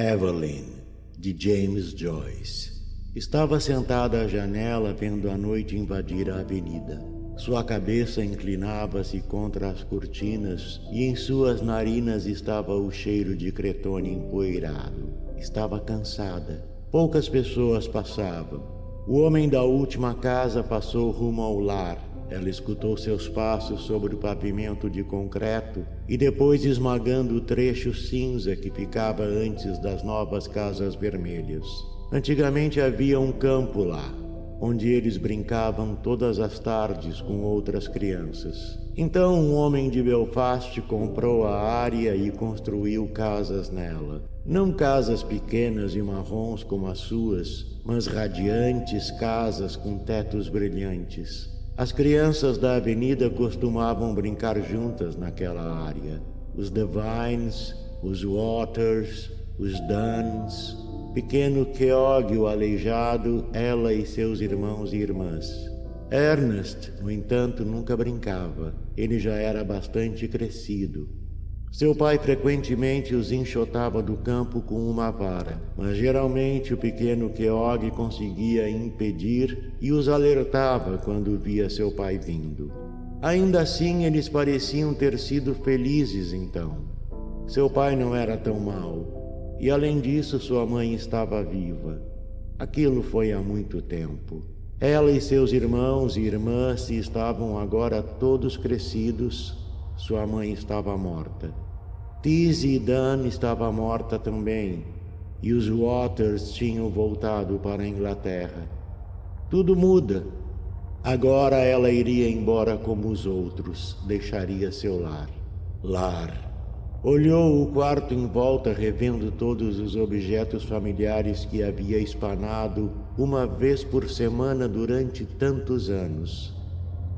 Evelyn, de James Joyce. Estava sentada à janela vendo a noite invadir a avenida. Sua cabeça inclinava-se contra as cortinas e em suas narinas estava o cheiro de cretone empoeirado. Estava cansada. Poucas pessoas passavam. O homem da última casa passou rumo ao lar ela escutou seus passos sobre o pavimento de concreto e depois esmagando o trecho cinza que ficava antes das novas casas vermelhas. Antigamente havia um campo lá, onde eles brincavam todas as tardes com outras crianças. Então um homem de Belfast comprou a área e construiu casas nela. Não casas pequenas e marrons como as suas, mas radiantes casas com tetos brilhantes. As crianças da avenida costumavam brincar juntas naquela área. Os Devines, os Waters, os Duns, pequeno Keog o aleijado, ela e seus irmãos e irmãs. Ernest, no entanto, nunca brincava. Ele já era bastante crescido. Seu pai frequentemente os enxotava do campo com uma vara, mas geralmente o pequeno Keog conseguia impedir e os alertava quando via seu pai vindo. Ainda assim, eles pareciam ter sido felizes então. Seu pai não era tão mau, e além disso, sua mãe estava viva. Aquilo foi há muito tempo. Ela e seus irmãos e irmãs estavam agora todos crescidos sua mãe estava morta. Tizzy Dan estava morta também, e os Waters tinham voltado para a Inglaterra. Tudo muda. Agora ela iria embora como os outros, deixaria seu lar. Lar. Olhou o quarto em volta, revendo todos os objetos familiares que havia espanado uma vez por semana durante tantos anos.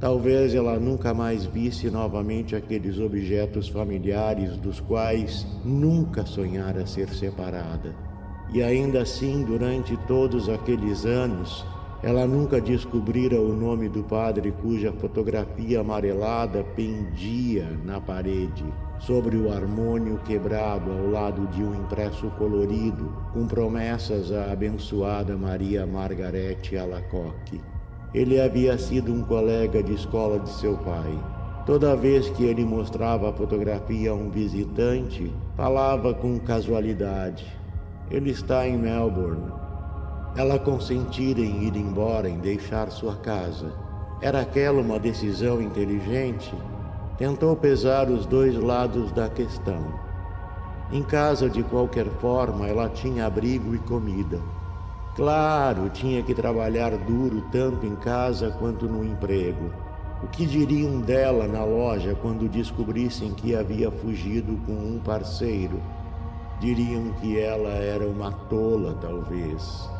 Talvez ela nunca mais visse novamente aqueles objetos familiares dos quais nunca sonhara ser separada. E ainda assim, durante todos aqueles anos, ela nunca descobrira o nome do padre cuja fotografia amarelada pendia na parede, sobre o harmônio quebrado ao lado de um impresso colorido, com promessas à abençoada Maria Margarete Alacoque. Ele havia sido um colega de escola de seu pai. Toda vez que ele mostrava a fotografia a um visitante, falava com casualidade: Ele está em Melbourne. Ela consentira em ir embora, em deixar sua casa. Era aquela uma decisão inteligente? Tentou pesar os dois lados da questão. Em casa, de qualquer forma, ela tinha abrigo e comida. Claro, tinha que trabalhar duro tanto em casa quanto no emprego. O que diriam dela na loja quando descobrissem que havia fugido com um parceiro? Diriam que ela era uma tola, talvez.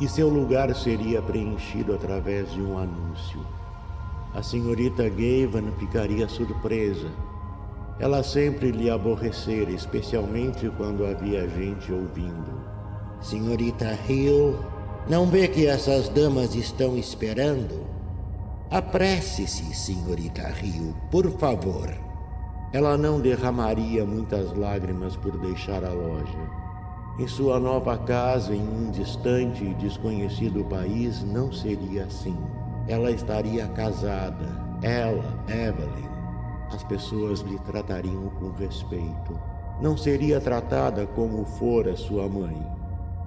E seu lugar seria preenchido através de um anúncio. A senhorita Gavan ficaria surpresa. Ela sempre lhe aborrecera, especialmente quando havia gente ouvindo. Senhorita Hill, não vê que essas damas estão esperando? Apresse-se, senhorita Hill, por favor. Ela não derramaria muitas lágrimas por deixar a loja. Em sua nova casa, em um distante e desconhecido país, não seria assim. Ela estaria casada. Ela, Evelyn. As pessoas lhe tratariam com respeito. Não seria tratada como fora sua mãe.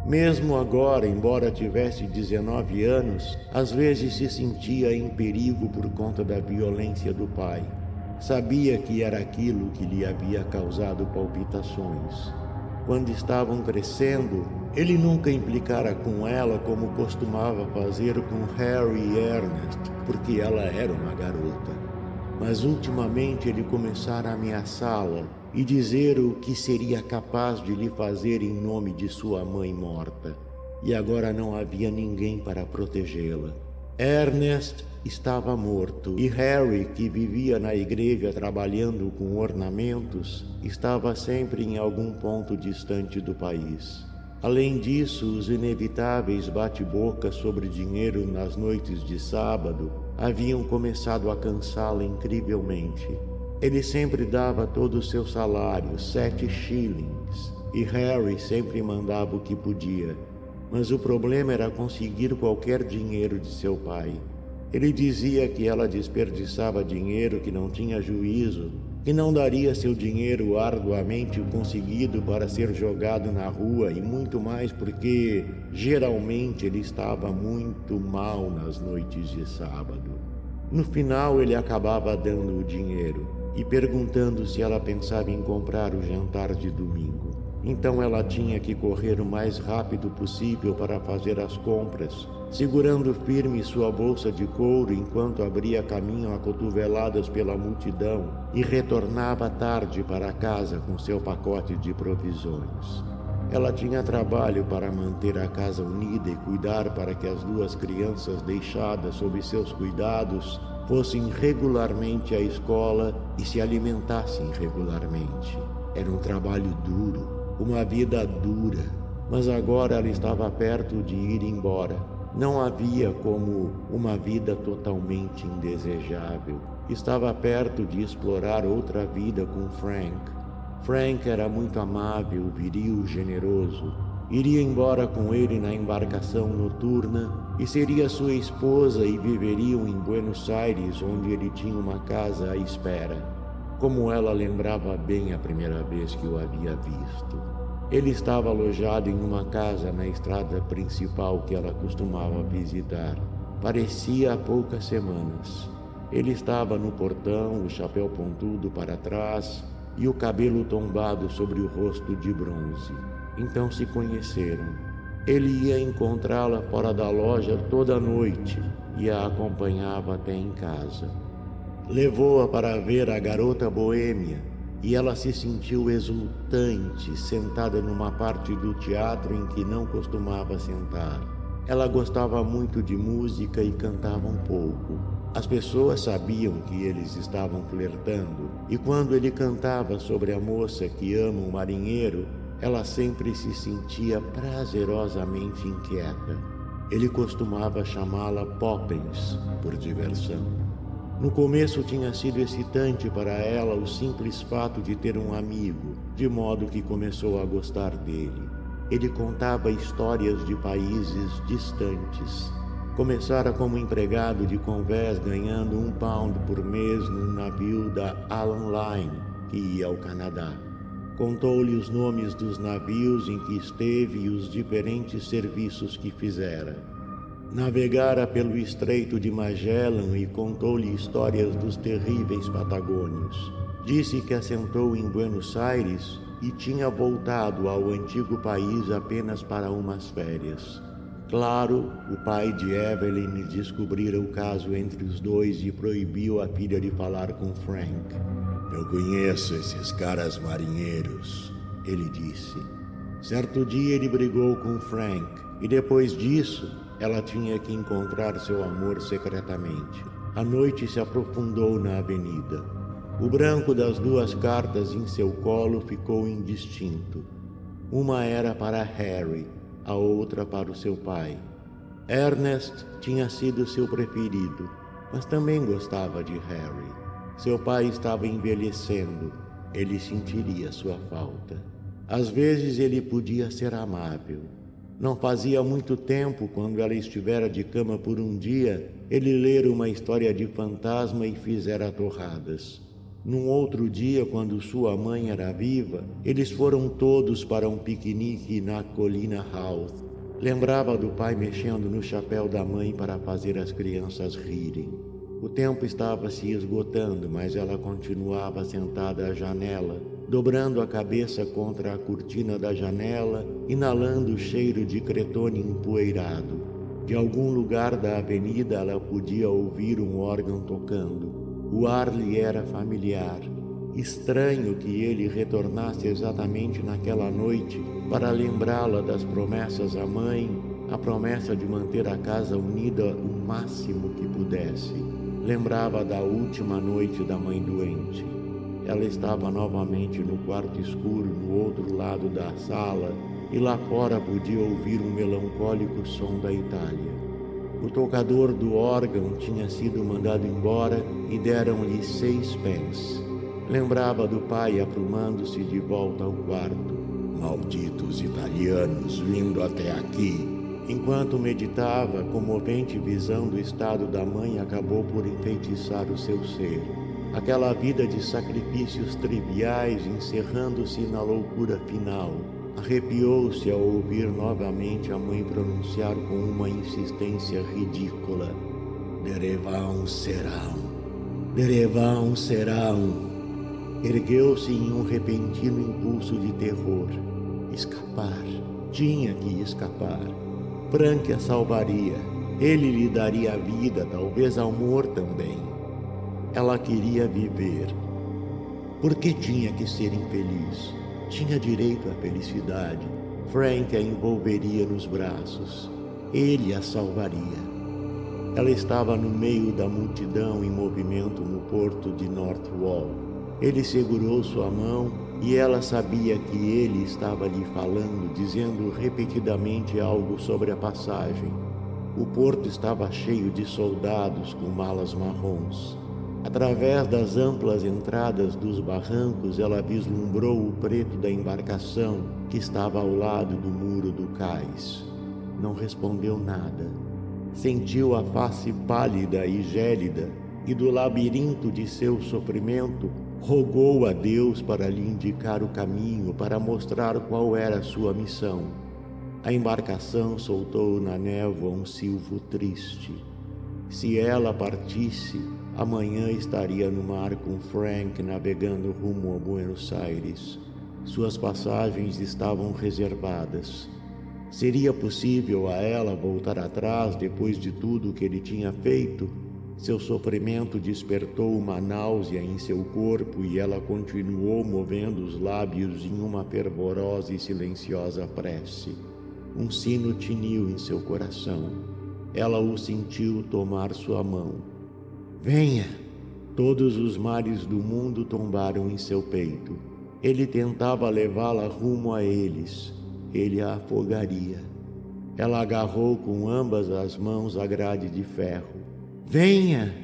Mesmo agora, embora tivesse 19 anos, às vezes se sentia em perigo por conta da violência do pai. Sabia que era aquilo que lhe havia causado palpitações. Quando estavam crescendo, ele nunca implicara com ela como costumava fazer com Harry e Ernest, porque ela era uma garota. Mas ultimamente ele começara a ameaçá-la e dizer o que seria capaz de lhe fazer em nome de sua mãe morta. E agora não havia ninguém para protegê-la. Ernest estava morto e Harry, que vivia na igreja trabalhando com ornamentos, estava sempre em algum ponto distante do país. Além disso, os inevitáveis bate-boca sobre dinheiro nas noites de sábado haviam começado a cansá-la incrivelmente. Ele sempre dava todo o seu salário, sete shillings, e Harry sempre mandava o que podia. Mas o problema era conseguir qualquer dinheiro de seu pai. Ele dizia que ela desperdiçava dinheiro, que não tinha juízo, que não daria seu dinheiro arduamente conseguido para ser jogado na rua e muito mais porque geralmente ele estava muito mal nas noites de sábado. No final, ele acabava dando o dinheiro e perguntando se ela pensava em comprar o jantar de domingo. Então ela tinha que correr o mais rápido possível para fazer as compras, segurando firme sua bolsa de couro enquanto abria caminho a cotoveladas pela multidão e retornava tarde para casa com seu pacote de provisões. Ela tinha trabalho para manter a casa unida e cuidar para que as duas crianças deixadas sob seus cuidados fossem regularmente à escola e se alimentassem regularmente. Era um trabalho duro, uma vida dura, mas agora ela estava perto de ir embora. Não havia como uma vida totalmente indesejável. Estava perto de explorar outra vida com Frank. Frank era muito amável, viril, generoso. Iria embora com ele na embarcação noturna e seria sua esposa e viveriam em Buenos Aires, onde ele tinha uma casa à espera como ela lembrava bem a primeira vez que o havia visto. Ele estava alojado em uma casa na estrada principal que ela costumava visitar. Parecia há poucas semanas. Ele estava no portão, o chapéu pontudo para trás e o cabelo tombado sobre o rosto de bronze. Então se conheceram. Ele ia encontrá-la fora da loja toda noite e a acompanhava até em casa. Levou-a para ver a garota boêmia e ela se sentiu exultante sentada numa parte do teatro em que não costumava sentar. Ela gostava muito de música e cantava um pouco. As pessoas sabiam que eles estavam flertando, e quando ele cantava sobre a moça que ama o marinheiro, ela sempre se sentia prazerosamente inquieta. Ele costumava chamá-la Poppins por diversão. No começo tinha sido excitante para ela o simples fato de ter um amigo, de modo que começou a gostar dele. Ele contava histórias de países distantes. Começara como empregado de convés ganhando um pound por mês num navio da Allan Line, que ia ao Canadá. Contou-lhe os nomes dos navios em que esteve e os diferentes serviços que fizera. Navegara pelo Estreito de Magellan e contou-lhe histórias dos terríveis Patagônios. Disse que assentou em Buenos Aires e tinha voltado ao antigo país apenas para umas férias. Claro, o pai de Evelyn descobrira o caso entre os dois e proibiu a filha de falar com Frank. Eu conheço esses caras marinheiros, ele disse. Certo dia ele brigou com Frank e depois disso ela tinha que encontrar seu amor secretamente. A noite se aprofundou na avenida. O branco das duas cartas em seu colo ficou indistinto. Uma era para Harry, a outra para o seu pai. Ernest tinha sido seu preferido, mas também gostava de Harry. Seu pai estava envelhecendo, ele sentiria sua falta. Às vezes ele podia ser amável, não fazia muito tempo, quando ela estivera de cama por um dia, ele lera uma história de fantasma e fizera torradas. Num outro dia, quando sua mãe era viva, eles foram todos para um piquenique na colina House. Lembrava do pai mexendo no chapéu da mãe para fazer as crianças rirem. O tempo estava se esgotando, mas ela continuava sentada à janela, dobrando a cabeça contra a cortina da janela, inalando o cheiro de cretone empoeirado. De algum lugar da avenida ela podia ouvir um órgão tocando. O ar lhe era familiar. Estranho que ele retornasse exatamente naquela noite para lembrá-la das promessas à mãe, a promessa de manter a casa unida o máximo que pudesse. Lembrava da última noite da mãe doente ela estava novamente no quarto escuro, no outro lado da sala, e lá fora podia ouvir um melancólico som da Itália. O tocador do órgão tinha sido mandado embora e deram-lhe seis pés. Lembrava do pai aprumando-se de volta ao quarto. Malditos italianos vindo até aqui. Enquanto meditava, a comovente visão do estado da mãe acabou por enfeitiçar o seu ser. Aquela vida de sacrifícios triviais encerrando-se na loucura final. Arrepiou-se ao ouvir novamente a mãe pronunciar com uma insistência ridícula: Derevão serão, Derevão serão. Ergueu-se em um repentino impulso de terror. Escapar. Tinha que escapar. Frank a salvaria. Ele lhe daria a vida, talvez amor também. Ela queria viver. Por que tinha que ser infeliz? Tinha direito à felicidade. Frank a envolveria nos braços. Ele a salvaria. Ela estava no meio da multidão em movimento no porto de North Wall. Ele segurou sua mão e ela sabia que ele estava lhe falando, dizendo repetidamente algo sobre a passagem. O porto estava cheio de soldados com malas marrons. Através das amplas entradas dos barrancos, ela vislumbrou o preto da embarcação que estava ao lado do muro do cais. Não respondeu nada. Sentiu a face pálida e gélida, e do labirinto de seu sofrimento rogou a Deus para lhe indicar o caminho, para mostrar qual era sua missão. A embarcação soltou na névoa um silvo triste. Se ela partisse, amanhã estaria no mar com Frank navegando rumo a Buenos Aires. Suas passagens estavam reservadas. Seria possível a ela voltar atrás depois de tudo o que ele tinha feito? Seu sofrimento despertou uma náusea em seu corpo e ela continuou movendo os lábios em uma fervorosa e silenciosa prece. Um sino tiniu em seu coração. Ela o sentiu tomar sua mão. Venha! Todos os mares do mundo tombaram em seu peito. Ele tentava levá-la rumo a eles. Ele a afogaria. Ela agarrou com ambas as mãos a grade de ferro. Venha!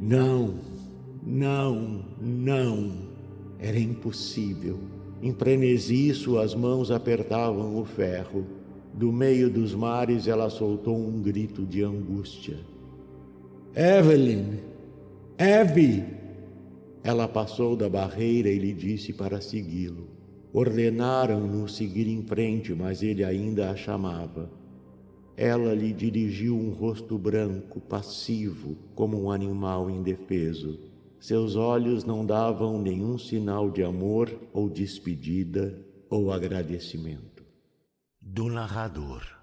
Não, não, não. Era impossível. Em frenesi, suas mãos apertavam o ferro. Do meio dos mares, ela soltou um grito de angústia. Evelyn! Evie! Ela passou da barreira e lhe disse para segui-lo. Ordenaram-no seguir em frente, mas ele ainda a chamava. Ela lhe dirigiu um rosto branco, passivo, como um animal indefeso. Seus olhos não davam nenhum sinal de amor ou despedida ou agradecimento. Do narrador.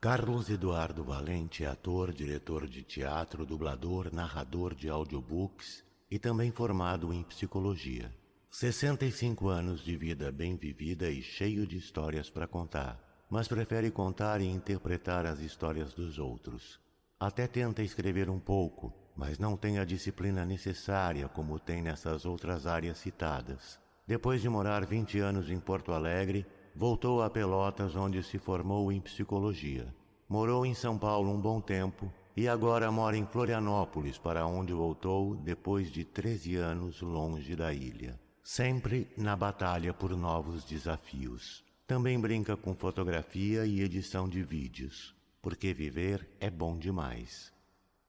Carlos Eduardo Valente é ator, diretor de teatro, dublador, narrador de audiobooks e também formado em psicologia. 65 anos de vida bem vivida e cheio de histórias para contar mas prefere contar e interpretar as histórias dos outros. Até tenta escrever um pouco, mas não tem a disciplina necessária como tem nessas outras áreas citadas. Depois de morar 20 anos em Porto Alegre, voltou a Pelotas, onde se formou em psicologia. Morou em São Paulo um bom tempo e agora mora em Florianópolis, para onde voltou depois de 13 anos longe da ilha. Sempre na batalha por novos desafios. Também brinca com fotografia e edição de vídeos, porque viver é bom demais.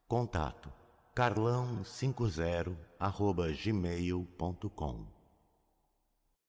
Contato carlão50 gmail.com